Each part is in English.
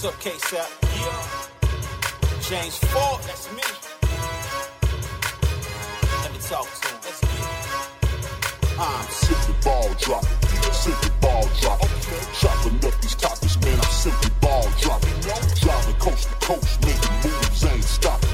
What's up, K-Sap? Yeah. James Ford, that's me. Let me talk to him. Let's get it. Uh, Simply ball dropping, simply ball dropping. Chopping up these topics, man, I'm simply ball dropping. Driving coast to coast, making moves, ain't stopping.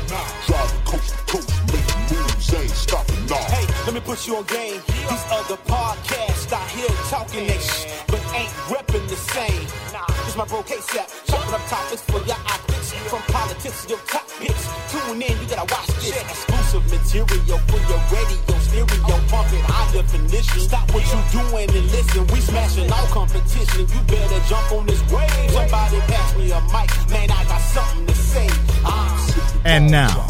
Driving coast to coast, making moves, ain't stopping. Nah. Hey, let me put you on game. These other podcasts out here talking that shit, but ain't repping the same. Nah, my bro K-Sap, chopping up topics for your optics. From politics to your top picks. Tune in, you gotta watch this. Exclusive material for your radio, stereo, pumping high definition. Stop what you doing and listen. We smashing all competition. You better jump on this wave. Somebody pass me a mic, man. I got something to say. Ah. And now,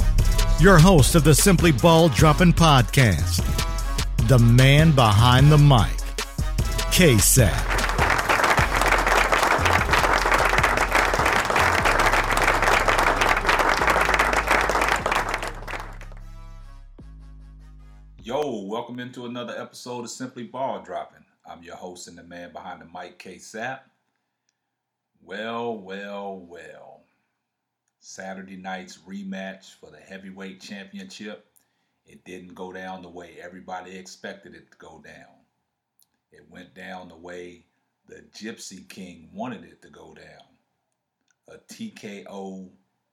your host of the Simply Ball Dropping Podcast, the man behind the mic, K-Sap. Into another episode of Simply Ball Dropping. I'm your host and the man behind the mic, K Sap. Well, well, well. Saturday night's rematch for the heavyweight championship. It didn't go down the way everybody expected it to go down. It went down the way the Gypsy King wanted it to go down. A TKO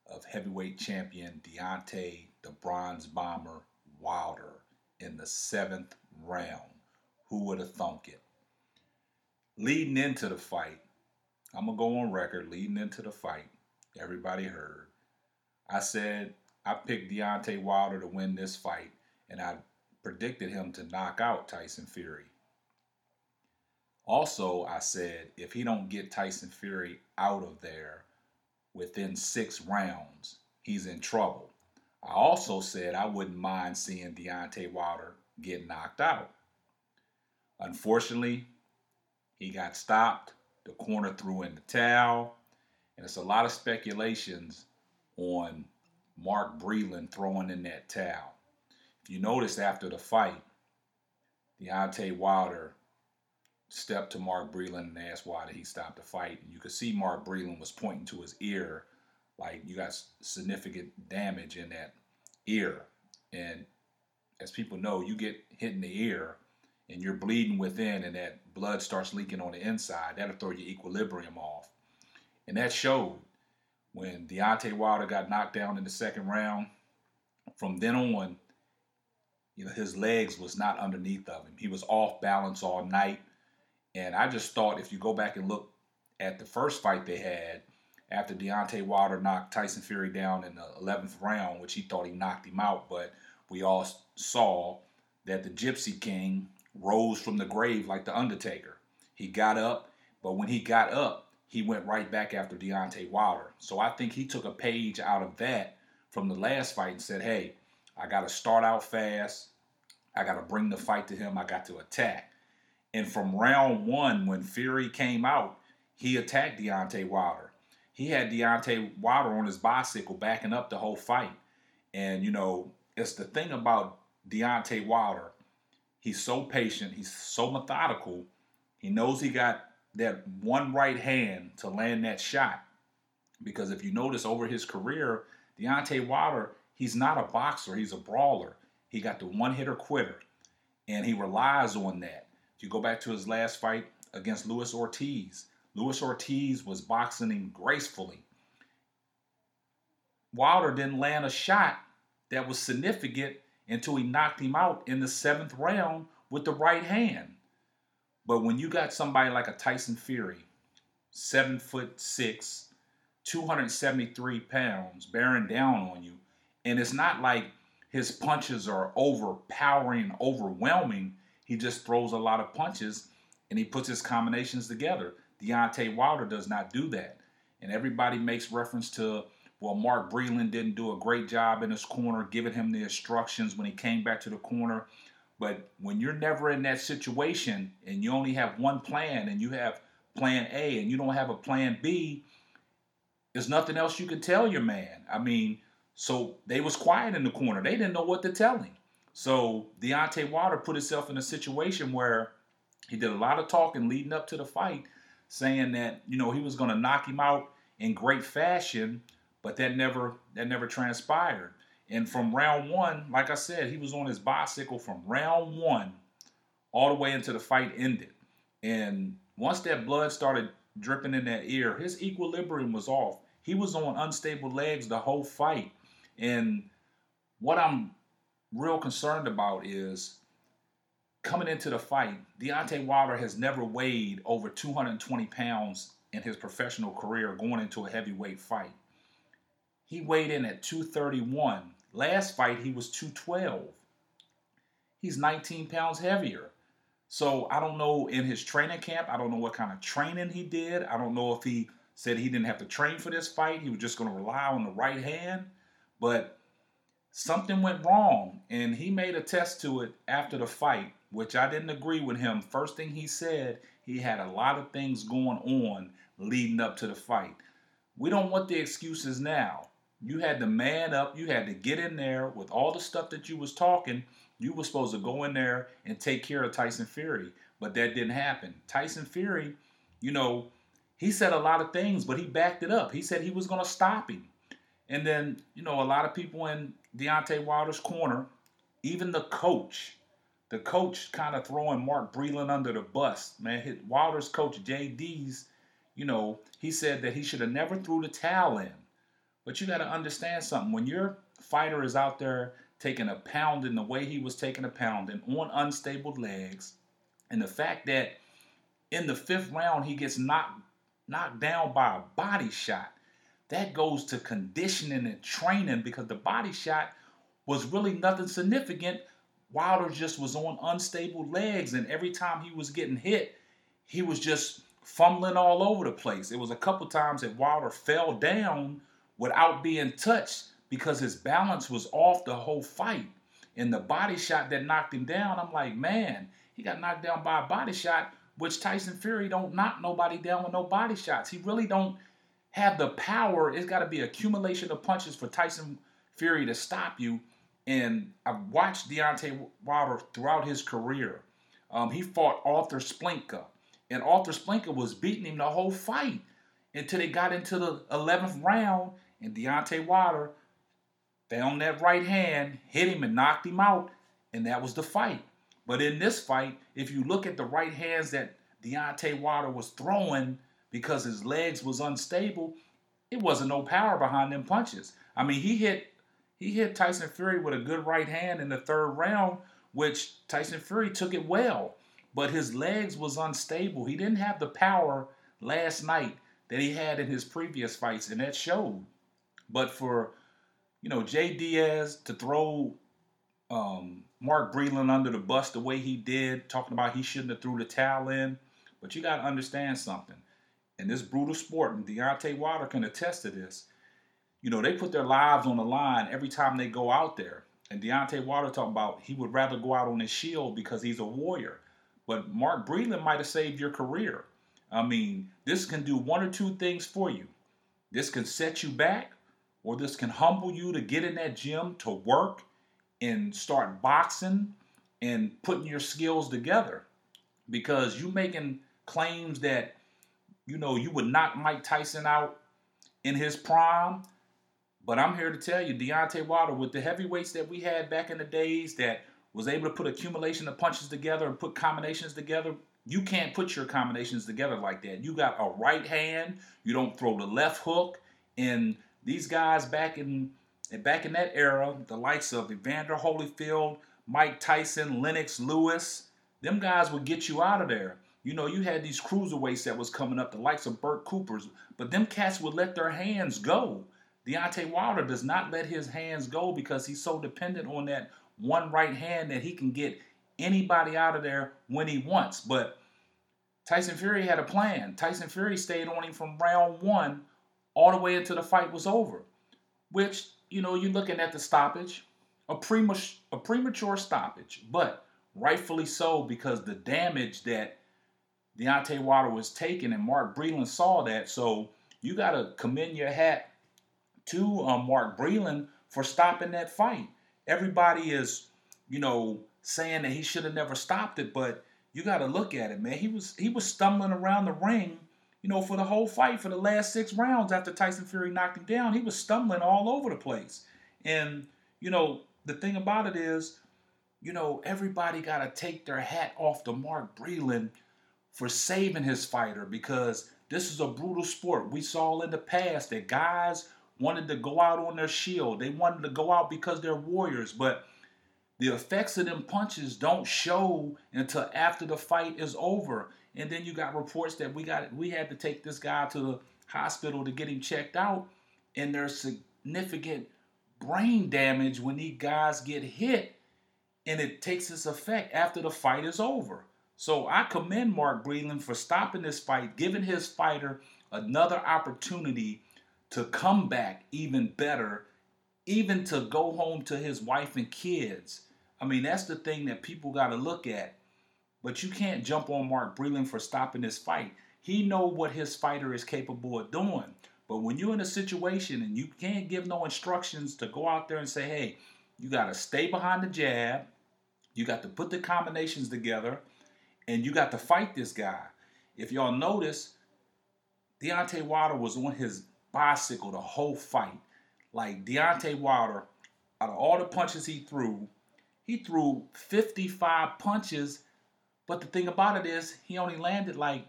of heavyweight champion Deontay the Bronze Bomber Wilder in the seventh round. Who would have thunk it? Leading into the fight, I'm gonna go on record. Leading into the fight, everybody heard. I said I picked Deontay Wilder to win this fight, and I predicted him to knock out Tyson Fury. Also, I said if he don't get Tyson Fury out of there within six rounds, he's in trouble. I also said I wouldn't mind seeing Deontay Wilder get knocked out. Unfortunately, he got stopped. The corner threw in the towel. And it's a lot of speculations on Mark Breland throwing in that towel. If you notice after the fight, Deontay Wilder stepped to Mark Breland and asked why did he stop the fight. And you could see Mark Breland was pointing to his ear like you got significant damage in that ear. And as people know, you get hit in the ear and you're bleeding within and that blood starts leaking on the inside, that'll throw your equilibrium off. And that showed when Deontay Wilder got knocked down in the second round. From then on, you know, his legs was not underneath of him. He was off balance all night. And I just thought if you go back and look at the first fight they had, after Deontay Wilder knocked Tyson Fury down in the 11th round, which he thought he knocked him out, but we all saw that the Gypsy King rose from the grave like the Undertaker. He got up, but when he got up, he went right back after Deontay Wilder. So I think he took a page out of that from the last fight and said, hey, I got to start out fast. I got to bring the fight to him. I got to attack. And from round one, when Fury came out, he attacked Deontay Wilder he had Deontay Wilder on his bicycle backing up the whole fight. And, you know, it's the thing about Deontay Wilder. He's so patient, he's so methodical. He knows he got that one right hand to land that shot. Because if you notice over his career, Deontay Wilder, he's not a boxer, he's a brawler. He got the one hitter quitter, and he relies on that. If you go back to his last fight against Luis Ortiz, Luis Ortiz was boxing him gracefully. Wilder didn't land a shot that was significant until he knocked him out in the seventh round with the right hand. But when you got somebody like a Tyson Fury, seven foot six, 273 pounds, bearing down on you, and it's not like his punches are overpowering, overwhelming. He just throws a lot of punches and he puts his combinations together. Deontay Wilder does not do that. And everybody makes reference to, well, Mark Breland didn't do a great job in his corner, giving him the instructions when he came back to the corner. But when you're never in that situation and you only have one plan and you have plan A and you don't have a plan B, there's nothing else you can tell your man. I mean, so they was quiet in the corner. They didn't know what to tell him. So Deontay Wilder put himself in a situation where he did a lot of talking leading up to the fight, saying that you know he was going to knock him out in great fashion, but that never that never transpired. And from round one, like I said, he was on his bicycle from round one all the way into the fight ended. And once that blood started dripping in that ear, his equilibrium was off. He was on unstable legs the whole fight. And what I'm real concerned about is coming into the fight, Deontay Wilder has never weighed over 220 pounds in his professional career going into a heavyweight fight. He weighed in at 231. Last fight, he was 212. He's 19 pounds heavier. So I don't know in his training camp, I don't know what kind of training he did. I don't know if he said he didn't have to train for this fight. He was just going to rely on the right hand. But something went wrong, and he made a test to it after the fight, which I didn't agree with him. First thing he said, he had a lot of things going on leading up to the fight. We don't want the excuses now. You had to man up. You had to get in there with all the stuff that you was talking. You were supposed to go in there and take care of Tyson Fury, but that didn't happen. Tyson Fury, you know, he said a lot of things, but he backed it up. He said he was going to stop him. And then, you know, a lot of people in Deontay Wilder's corner, even the coach, the coach kind of throwing Mark Breland under the bus. Man, Wilder's coach, Jay Deas, you know, he said that he should have never threw the towel in. But you got to understand something. When your fighter is out there taking a pound in the way he was taking a pound and on unstable legs, and the fact that in the fifth round he gets knocked knocked down by a body shot, that goes to conditioning and training because the body shot was really nothing significant. Wilder just was on unstable legs, and every time he was getting hit, he was just fumbling all over the place. It was a couple times that Wilder fell down without being touched because his balance was off the whole fight. And the body shot that knocked him down, I'm like, man, he got knocked down by a body shot, which Tyson Fury don't knock nobody down with no body shots. He really don't have the power. It's got to be accumulation of punches for Tyson Fury to stop you. And I've watched Deontay Wilder throughout his career. Um, he fought Arthur Szpilka, and Arthur Szpilka was beating him the whole fight until they got into the 11th round and Deontay Wilder found that right hand, hit him, and knocked him out, and that was the fight. But in this fight, if you look at the right hands that Deontay Wilder was throwing because his legs was unstable, it wasn't no power behind them punches. I mean, he hit he hit Tyson Fury with a good right hand in the third round, which Tyson Fury took it well, but his legs was unstable. He didn't have the power last night that he had in his previous fights, and that showed. But for you know Jay Deas to throw um, Mark Breland under the bus the way he did, talking about he shouldn't have threw the towel in. But you got to understand something. In this brutal sport, and Deontay Wilder can attest to this, you know, they put their lives on the line every time they go out there. And Deontay Wilder talking about he would rather go out on his shield because he's a warrior. But Mark Breland might have saved your career. I mean, this can do one or two things for you. This can set you back, or this can humble you to get in that gym to work and start boxing and putting your skills together. Because you making claims that you know you would knock Mike Tyson out in his prime. But I'm here to tell you, Deontay Wilder, with the heavyweights that we had back in the days that was able to put accumulation of punches together and put combinations together, you can't put your combinations together like that. You got a right hand. You don't throw the left hook. And these guys back in back in that era, the likes of Evander Holyfield, Mike Tyson, Lennox Lewis, them guys would get you out of there. You know, you had these cruiserweights that was coming up, the likes of Bert Cooper's, but them cats would let their hands go. Deontay Wilder does not let his hands go because he's so dependent on that one right hand that he can get anybody out of there when he wants. But Tyson Fury had a plan. Tyson Fury stayed on him from round one all the way until the fight was over. Which, you know, you're looking at the stoppage, a, premature, a premature stoppage, but rightfully so because the damage that Deontay Wilder was taking and Mark Breland saw that. So you got to commend your hat to um, Mark Breland for stopping that fight. Everybody is, you know, saying that he should have never stopped it, but you got to look at it, man. He was he was stumbling around the ring, you know, for the whole fight, for the last six rounds after Tyson Fury knocked him down, he was stumbling all over the place. And, you know, the thing about it is, you know, everybody got to take their hat off to Mark Breland for saving his fighter because this is a brutal sport. We saw in the past that guys wanted to go out on their shield. They wanted to go out because they're warriors, but the effects of them punches don't show until after the fight is over. And then you got reports that we got we had to take this guy to the hospital to get him checked out, and there's significant brain damage when these guys get hit, and it takes its effect after the fight is over. So I commend Mark Breland for stopping this fight, giving his fighter another opportunity to come back even better, even to go home to his wife and kids. I mean, that's the thing that people got to look at. But you can't jump on Mark Breland for stopping this fight. He know what his fighter is capable of doing. But when you're in a situation and you can't give no instructions to go out there and say, hey, you got to stay behind the jab, you got to put the combinations together, and you got to fight this guy. If y'all notice, Deontay Wilder was on his bicycle the whole fight. Like Deontay Wilder, out of all the punches he threw, he threw 55 punches but the thing about it is, he only landed like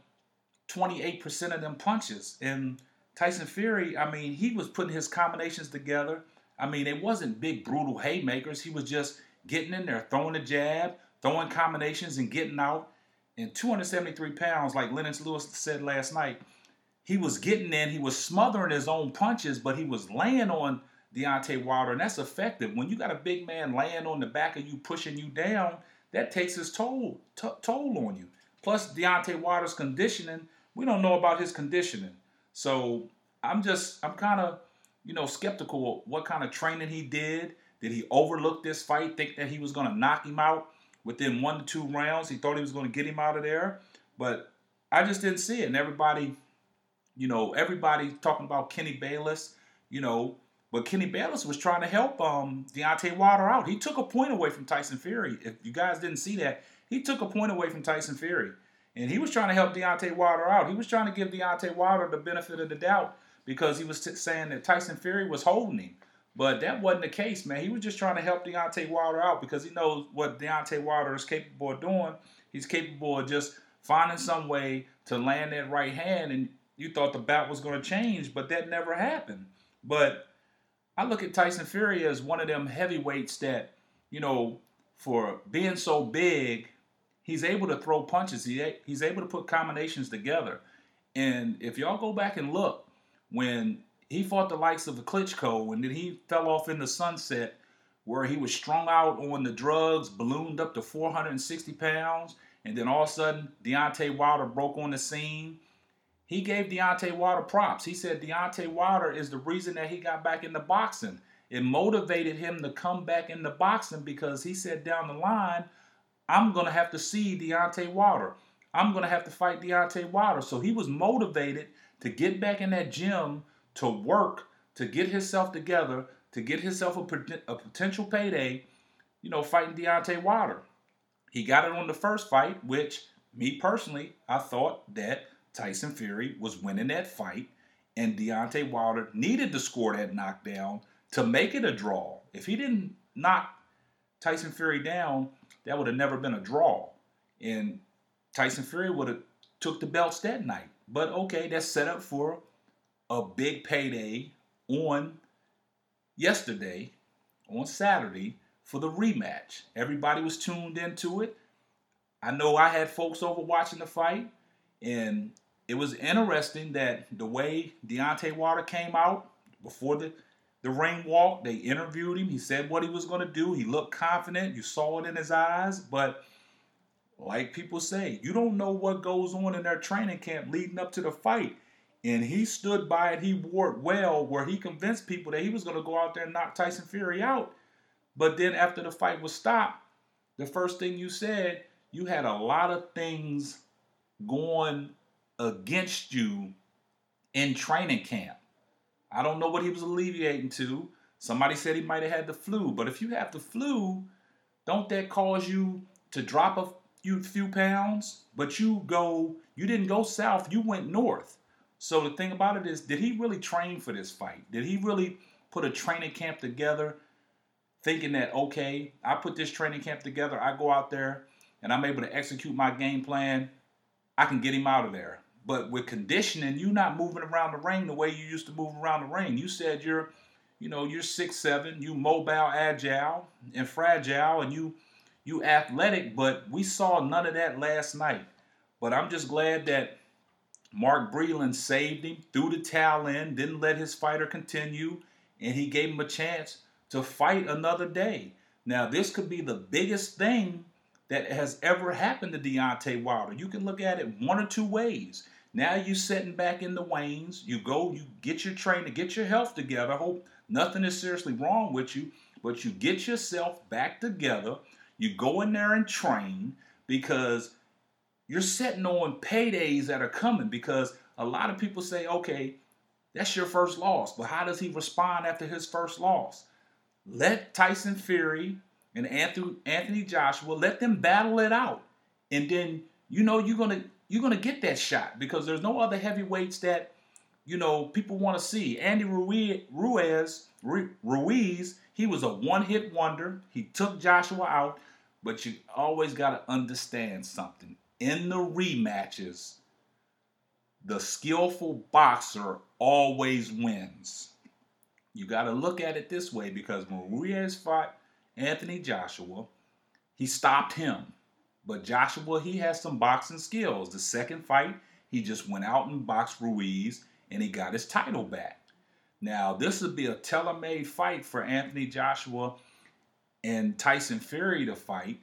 28% of them punches. And Tyson Fury, I mean, he was putting his combinations together. I mean, it wasn't big, brutal haymakers. He was just getting in there, throwing a jab, throwing combinations, and getting out. And 273 pounds, like Lennox Lewis said last night, he was getting in, he was smothering his own punches, but he was laying on Deontay Wilder, and that's effective. When you got a big man laying on the back of you, pushing you down, that takes its toll t- toll on you. Plus Deontay Wilder's conditioning, we don't know about his conditioning. So I'm just I'm kind of you know skeptical what kind of training he did. Did he overlook this fight, think that he was going to knock him out within one to two rounds? He thought he was going to get him out of there, but I just didn't see it. And everybody, you know, everybody talking about Kenny Bayless, you know, but Kenny Bayless was trying to help um, Deontay Wilder out. He took a point away from Tyson Fury. If you guys didn't see that, he took a point away from Tyson Fury. And he was trying to help Deontay Wilder out. He was trying to give Deontay Wilder the benefit of the doubt because he was t- saying that Tyson Fury was holding him. But that wasn't the case, man. He was just trying to help Deontay Wilder out because he knows what Deontay Wilder is capable of doing. He's capable of just finding some way to land that right hand. And you thought the bout was going to change, but that never happened. But I look at Tyson Fury as one of them heavyweights that, you know, for being so big, he's able to throw punches. He, he's able to put combinations together. And if y'all go back and look, when he fought the likes of the Klitschko, and then he fell off in the sunset, where he was strung out on the drugs, ballooned up to 460 pounds, and then all of a sudden Deontay Wilder broke on the scene he gave Deontay Wilder props. He said Deontay Wilder is the reason that he got back into boxing. It motivated him to come back into boxing because he said down the line, I'm going to have to see Deontay Wilder. I'm going to have to fight Deontay Wilder. So he was motivated to get back in that gym, to work, to get himself together, to get himself a, a potential payday, you know, fighting Deontay Wilder. He got it on the first fight, which, me personally, I thought that Tyson Fury was winning that fight, and Deontay Wilder needed to score that knockdown to make it a draw. If he didn't knock Tyson Fury down, that would have never been a draw. And Tyson Fury would have took the belts that night. But okay, that's set up for a big payday on yesterday, on Saturday, for the rematch. Everybody was tuned into it. I know I had folks over watching the fight, and it was interesting that the way Deontay Wilder came out before the, the ring walk, they interviewed him. He said what he was going to do. He looked confident. You saw it in his eyes. But like people say, you don't know what goes on in their training camp leading up to the fight. And he stood by it. He wore it well, where he convinced people that he was going to go out there and knock Tyson Fury out. But then after the fight was stopped, the first thing you said, you had a lot of things going against you in training camp. I don't know what he was alleviating to. Somebody said he might have had the flu, but if you have the flu, don't that cause you to drop a few, few pounds? But you go, you didn't go south, you went north. So the thing about it is, did he really train for this fight? Did he really put a training camp together thinking that, okay, I put this training camp together, I go out there and I'm able to execute my game plan, I can get him out of there. But with conditioning, you're not moving around the ring the way you used to move around the ring. You said you're, you know, you're six seven, you mobile, agile, and fragile, and you you athletic, but we saw none of that last night. But I'm just glad that Mark Breland saved him, threw the towel in, didn't let his fighter continue, and he gave him a chance to fight another day. Now, this could be the biggest thing that has ever happened to Deontay Wilder. You can look at it one or two ways. Now you're sitting back in the wanes. You go, you get your training, get your health together. I Hope nothing is seriously wrong with you, but you get yourself back together. You go in there and train because you're sitting on paydays that are coming because a lot of people say, okay, that's your first loss, but how does he respond after his first loss? Let Tyson Fury and Anthony, Anthony Joshua let them battle it out, and then you know you're gonna you're gonna get that shot because there's no other heavyweights that you know people want to see. Andy Ruiz, Ruiz, Ruiz, he was a one-hit wonder. He took Joshua out, but you always got to understand something in the rematches, the skillful boxer always wins. You got to look at it this way because when Ruiz fought Anthony Joshua, he stopped him. But Joshua, he has some boxing skills. The second fight, he just went out and boxed Ruiz and he got his title back. Now, this would be a tailor-made fight for Anthony Joshua and Tyson Fury to fight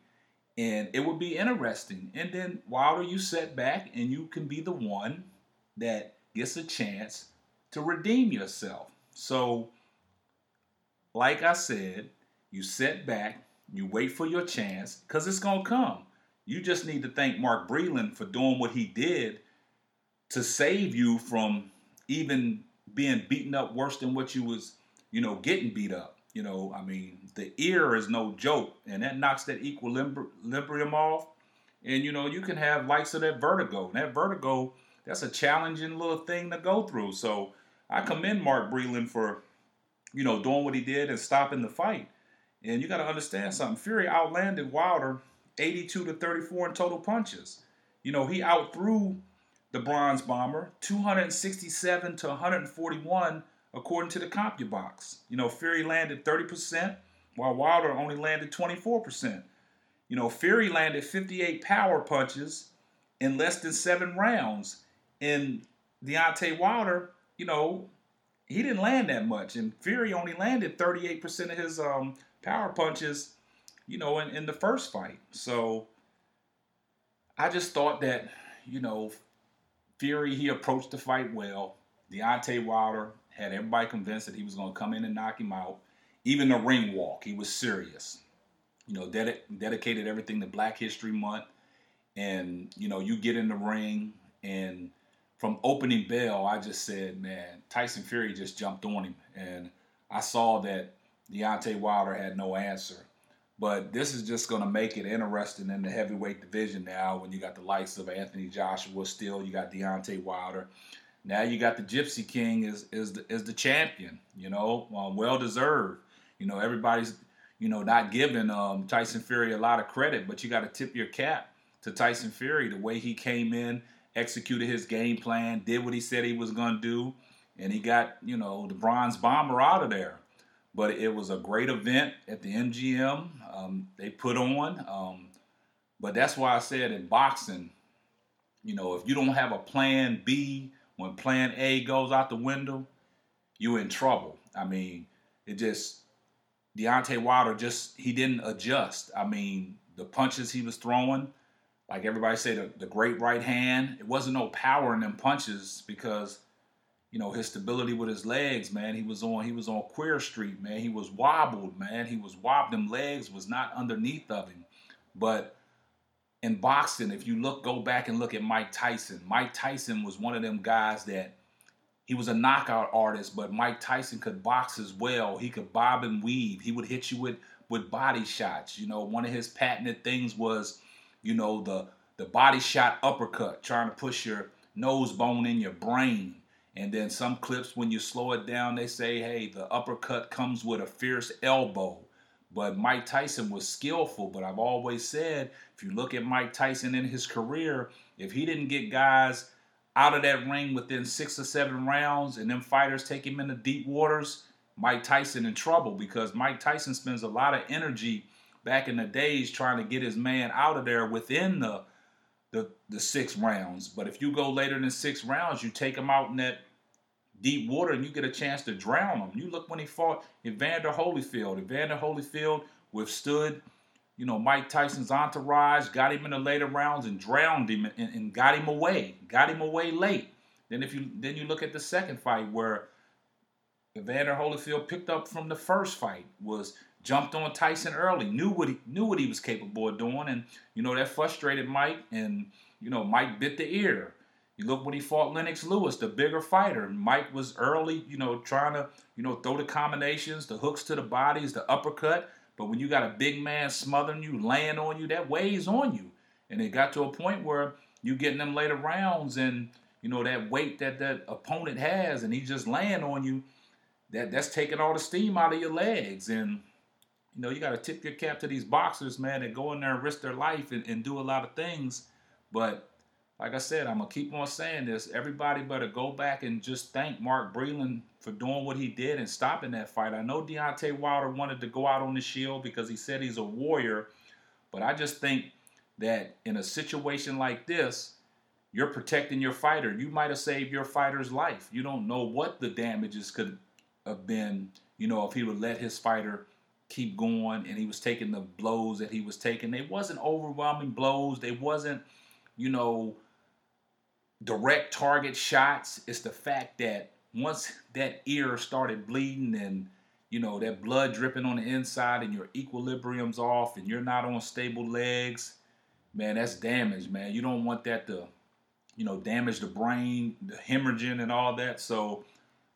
and it would be interesting. And then Wilder, you set back and you can be the one that gets a chance to redeem yourself. So, like I said, you set back, you wait for your chance, because it's gonna come. You just need to thank Mark Breland for doing what he did to save you from even being beaten up worse than what you was, you know, getting beat up. You know, I mean, the ear is no joke, and that knocks that equilibrium off. And you know, you can have likes of that vertigo. And that vertigo, that's a challenging little thing to go through. So I commend Mark Breland for, you know, doing what he did and stopping the fight. And you got to understand something. Fury outlanded Wilder 82 to 34 in total punches. You know, he outthrew the Bronze Bomber 267 to 141 according to the CompuBox. You know, Fury landed 30%, while Wilder only landed 24%. You know, Fury landed 58 power punches in less than seven rounds. And Deontay Wilder, you know, he didn't land that much. And Fury only landed 38% of his um, power punches, you know, in, in the first fight. So I just thought that, you know, Fury, he approached the fight well. Deontay Wilder, had everybody convinced that he was going to come in and knock him out. Even the ring walk, he was serious. You know, ded- dedicated everything to Black History Month. And, you know, you get in the ring, and from opening bell, I just said, man, Tyson Fury just jumped on him. And I saw that Deontay Wilder had no answer. But this is just going to make it interesting in the heavyweight division now when you got the likes of Anthony Joshua still, you got Deontay Wilder. Now you got the Gypsy King is is the, is the champion. You know, um, well deserved. You know, everybody's you know not giving um, Tyson Fury a lot of credit, but you got to tip your cap to Tyson Fury the way he came in, executed his game plan, did what he said he was going to do, and he got you know the Bronze Bomber out of there. But it was a great event at the MGM. Um, they put on. Um, but that's why I said in boxing, you know, if you don't have a plan B when plan A goes out the window, you're in trouble. I mean, it just Deontay Wilder just he didn't adjust. I mean, the punches he was throwing, like everybody said, the, the great right hand, it wasn't no power in them punches because you know his stability with his legs, man. He was on he was on Queer Street, man. He was wobbled, man. He was wobbled. Them legs was not underneath of him, but in boxing, if you look, go back and look at Mike Tyson. Mike Tyson was one of them guys that he was a knockout artist, but Mike Tyson could box as well. He could bob and weave. He would hit you with with body shots. You know, one of his patented things was, you know, the the body shot uppercut, trying to push your nose bone in your brain. And then some clips, when you slow it down, they say, hey, the uppercut comes with a fierce elbow. But Mike Tyson was skillful. But I've always said, if you look at Mike Tyson in his career, if he didn't get guys out of that ring within six or seven rounds and them fighters take him into deep waters, Mike Tyson in trouble because Mike Tyson spends a lot of energy back in the days trying to get his man out of there within the the, the six rounds. But if you go later than six rounds, you take him out in that deep water and you get a chance to drown him. You look when he fought Evander Holyfield. Evander Holyfield withstood, you know, Mike Tyson's entourage, got him in the later rounds and drowned him and, and got him away. Got him away late. Then if you then you look at the second fight where Evander Holyfield picked up from the first fight was jumped on Tyson early, knew what he knew what he was capable of doing, and you know that frustrated Mike, and you know Mike bit the ear. You look when he fought Lennox Lewis, the bigger fighter. Mike was early, you know, trying to you know throw the combinations, the hooks to the bodies, the uppercut. But when you got a big man smothering you, laying on you, that weighs on you. And it got to a point where you getting them later rounds, and you know that weight that that opponent has, and he's just laying on you. That that's taking all the steam out of your legs, and you know, you got to tip your cap to these boxers, man, that go in there and risk their life and, and do a lot of things. But like I said, I'm gonna keep on saying this. Everybody better go back and just thank Mark Breland for doing what he did and stopping that fight. I know Deontay Wilder wanted to go out on the shield because he said he's a warrior, but I just think that in a situation like this, you're protecting your fighter. You might have saved your fighter's life. You don't know what the damages could have been, you know, if he would let his fighter keep going and he was taking the blows that he was taking. They wasn't overwhelming blows. They wasn't, you know, direct target shots. It's the fact that once that ear started bleeding and you know that blood dripping on the inside and your equilibrium's off and you're not on stable legs, man, that's damage, man. You don't want that to, you know, damage the brain, the hemorrhaging and all that. So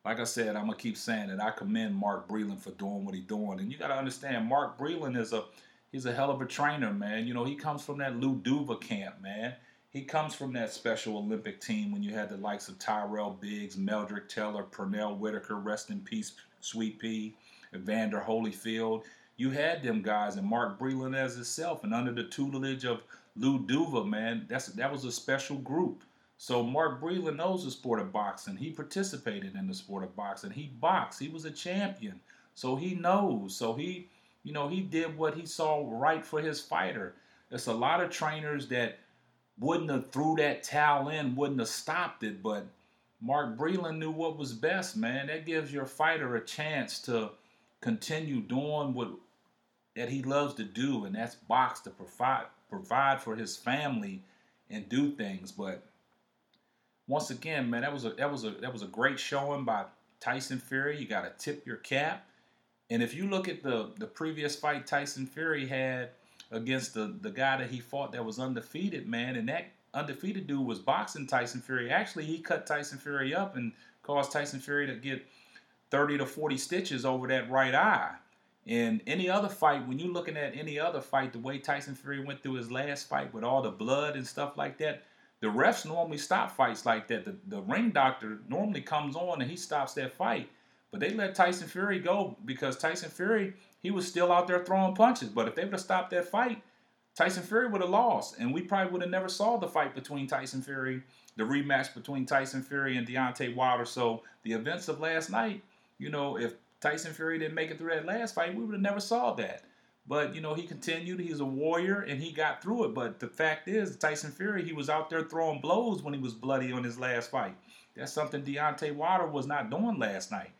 like I said, I'm gonna keep saying it. I commend Mark Breland for doing what he's doing, and you gotta understand, Mark Breland is a he's a hell of a trainer, man. You know, he comes from that Lou Duva camp, man. He comes from that Special Olympic team when you had the likes of Tyrell Biggs, Meldrick Taylor, Pernell Whitaker, rest in peace, Sweet Pea, Evander Holyfield. You had them guys, and Mark Breland as himself, and under the tutelage of Lou Duva, man, that's that was a special group. So Mark Breland knows the sport of boxing. He participated in the sport of boxing. He boxed. He was a champion. So he knows. So he, you know, he did what he saw right for his fighter. There's a lot of trainers that wouldn't have threw that towel in, wouldn't have stopped it, but Mark Breland knew what was best, man. That gives your fighter a chance to continue doing what that he loves to do, and that's box to provide provide for his family and do things. But once again, man, that was a that was a that was a great showing by Tyson Fury. You got to tip your cap. And if you look at the the previous fight Tyson Fury had against the the guy that he fought that was undefeated, man, and that undefeated dude was boxing Tyson Fury. Actually, he cut Tyson Fury up and caused Tyson Fury to get 30 to 40 stitches over that right eye. And any other fight, when you're looking at any other fight, the way Tyson Fury went through his last fight with all the blood and stuff like that, the refs normally stop fights like that. The, the ring doctor normally comes on and he stops that fight. But they let Tyson Fury go because Tyson Fury, he was still out there throwing punches. But if they would have stopped that fight, Tyson Fury would have lost. And we probably would have never saw the fight between Tyson Fury, the rematch between Tyson Fury and Deontay Wilder. So the events of last night, you know, if Tyson Fury didn't make it through that last fight, we would have never saw that. But you know, he continued. He's a warrior, and he got through it. But the fact is, Tyson Fury, he was out there throwing blows when he was bloody on his last fight. That's something Deontay Wilder was not doing last night.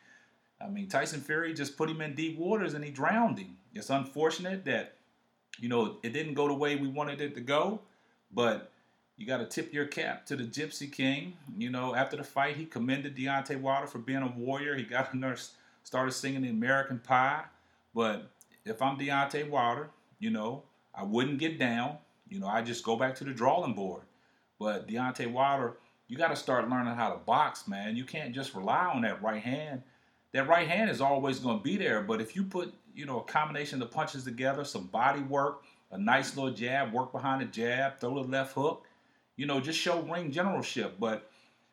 I mean, Tyson Fury just put him in deep waters and he drowned him. It's unfortunate that you know it didn't go the way we wanted it to go, but you got to tip your cap to the Gypsy King. You know, after the fight, he commended Deontay Wilder for being a warrior. He got a nurse, started singing the American Pie, but if I'm Deontay Wilder, you know, I wouldn't get down. You know, I just go back to the drawing board. But Deontay Wilder, you got to start learning how to box, man. You can't just rely on that right hand. That right hand is always going to be there. But if you put, you know, a combination of punches together, some body work, a nice little jab, work behind the jab, throw the left hook, you know, just show ring generalship. But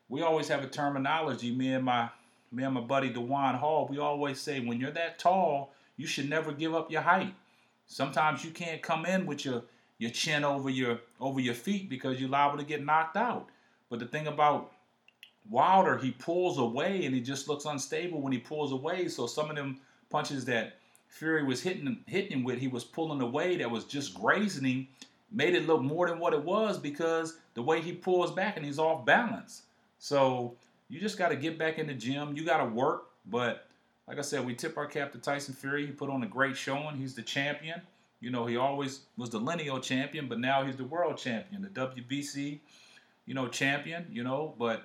we always have a terminology. Me and my me and my buddy Dewan Hall, we always say when you're that tall, you should never give up your height. Sometimes you can't come in with your your chin over your over your feet because you're liable to get knocked out. But the thing about Wilder, he pulls away and he just looks unstable when he pulls away. So some of them punches that Fury was hitting hitting him with, he was pulling away that was just grazing him, made it look more than what it was because the way he pulls back and he's off balance. So you just got to get back in the gym. You got to work. But like I said, we tip our cap to Tyson Fury. He put on a great showing. He's the champion. You know, he always was the lineal champion, but now he's the world champion, the WBC, you know, champion. You know, but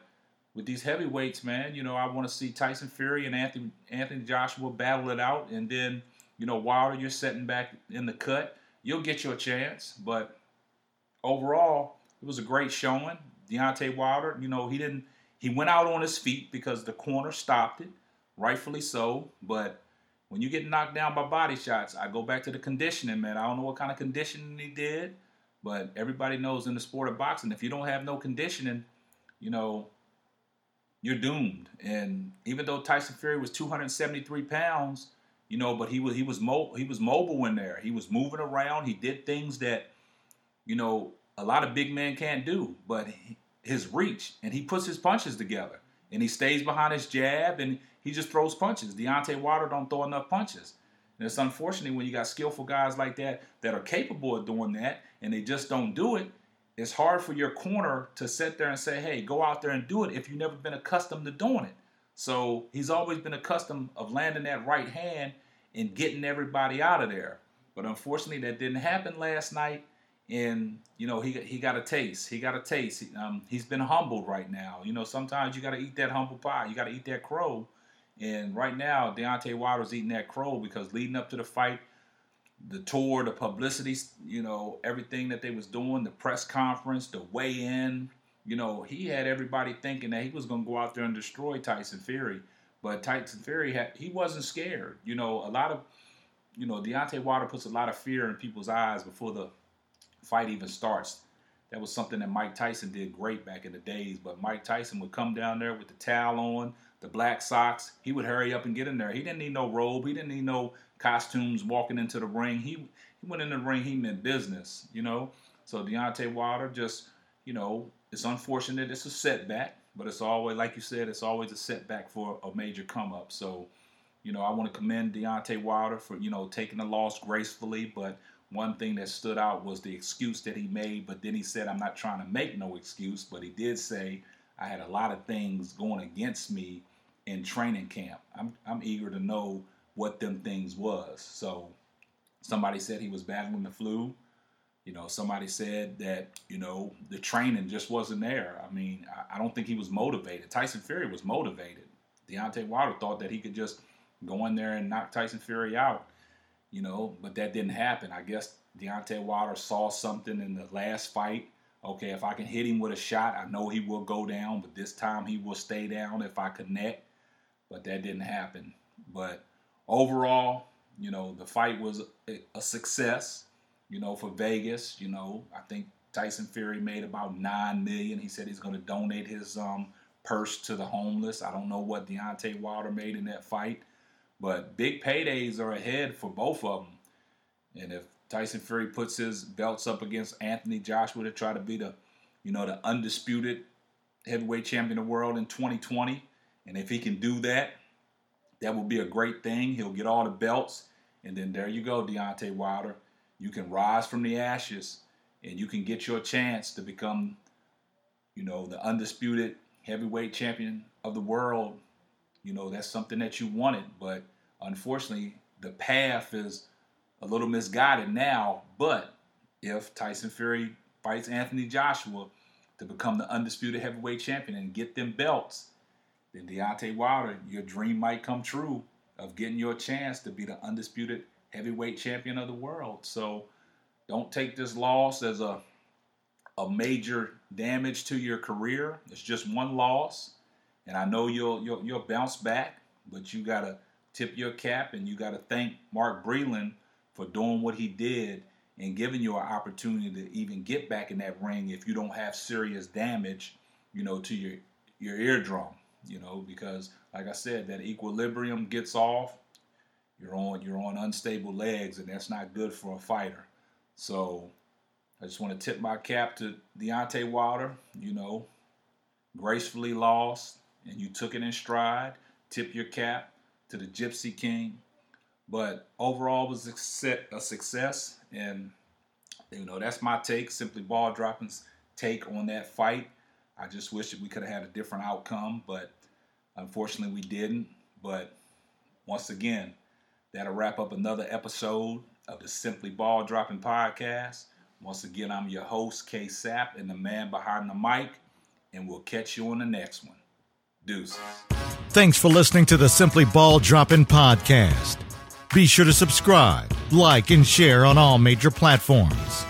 with these heavyweights, man, you know, I want to see Tyson Fury and Anthony Anthony Joshua battle it out, and then you know, Wilder, you're setting back in the cut. You'll get your chance, but overall, it was a great showing. Deontay Wilder, you know, he didn't he went out on his feet because the corner stopped it, rightfully so. But when you get knocked down by body shots, I go back to the conditioning, man. I don't know what kind of conditioning he did, but everybody knows in the sport of boxing, if you don't have no conditioning, you know, you're doomed. And even though Tyson Fury was 273 pounds, you know, but he was he was mo- he was mobile in there. He was moving around. He did things that, you know, a lot of big men can't do. But he, his reach and he puts his punches together and he stays behind his jab and he just throws punches. Deontay Wilder don't throw enough punches. And it's unfortunate when you got skillful guys like that that are capable of doing that and they just don't do it. It's hard for your corner to sit there and say, "Hey, go out there and do it" if you've never been accustomed to doing it. So he's always been accustomed of landing that right hand and getting everybody out of there. But unfortunately, that didn't happen last night. And you know he he got a taste. He got a taste. Um, he's been humbled right now. You know sometimes you got to eat that humble pie. You got to eat that crow. And right now Deontay Wilder's eating that crow because leading up to the fight, the tour, the publicity, you know everything that they was doing, the press conference, the weigh-in, you know, he had everybody thinking that he was going to go out there and destroy Tyson Fury. But Tyson Fury had he wasn't scared. You know, a lot of you know Deontay Wilder puts a lot of fear in people's eyes before the fight even starts. That was something that Mike Tyson did great back in the days. But Mike Tyson would come down there with the towel on, the black socks. He would hurry up and get in there. He didn't need no robe. He didn't need no costumes walking into the ring. He he went in the ring. He meant business. You know. So Deontay Wilder just you know it's unfortunate. It's a setback, but it's always, like you said, it's always a setback for a major come up. So, you know, I want to commend Deontay Wilder for, you know, taking the loss gracefully. But one thing that stood out was the excuse that he made. But then he said, I'm not trying to make no excuse. But he did say, I had a lot of things going against me in training camp. I'm, I'm eager to know what them things was. So somebody said he was battling the flu. You know, somebody said that, you know, the training just wasn't there. I mean, I, I don't think he was motivated. Tyson Fury was motivated. Deontay Wilder thought that he could just go in there and knock Tyson Fury out, you know, but that didn't happen. I guess Deontay Wilder saw something in the last fight. Okay, if I can hit him with a shot, I know he will go down, but this time he will stay down if I connect. But that didn't happen. But overall, you know, the fight was a, success you know, for Vegas. You know, I think Tyson Fury made about nine million. He said he's going to donate his um, purse to the homeless. I don't know what Deontay Wilder made in that fight, but big paydays are ahead for both of them. And if Tyson Fury puts his belts up against Anthony Joshua to try to be the, you know, the undisputed heavyweight champion of the world in 2020, and if he can do that, that will be a great thing. He'll get all the belts, and then there you go, Deontay Wilder you can rise from the ashes and you can get your chance to become, you know, the undisputed heavyweight champion of the world. You know, that's something that you wanted, but unfortunately, the path is a little misguided now. But if Tyson Fury fights Anthony Joshua to become the undisputed heavyweight champion and get them belts, then Deontay Wilder, your dream might come true of getting your chance to be the undisputed heavyweight champion of the world. So don't take this loss as a a major damage to your career. It's just one loss, and I know you'll you'll, you'll bounce back, but you gotta tip your cap and you gotta thank Mark Breland for doing what he did and giving you an opportunity to even get back in that ring if you don't have serious damage, you know, to your your eardrum, you know, because like I said, that equilibrium gets off. You're on you're on unstable legs, and that's not good for a fighter. So I just want to tip my cap to Deontay Wilder. You know, gracefully lost, and you took it in stride. Tip your cap to the Gypsy King. But overall, was a success, and you know that's my take. Simply ball dropping's take on that fight. I just wish that we could have had a different outcome, but unfortunately we didn't. But once again, that'll wrap up another episode of the Simply Ball Dropping Podcast. Once again, I'm your host, K Sapp, and the man behind the mic, and we'll catch you on the next one. Deuces. Thanks for listening to the Simply Ball Dropping Podcast. Be sure to subscribe, like, and share on all major platforms.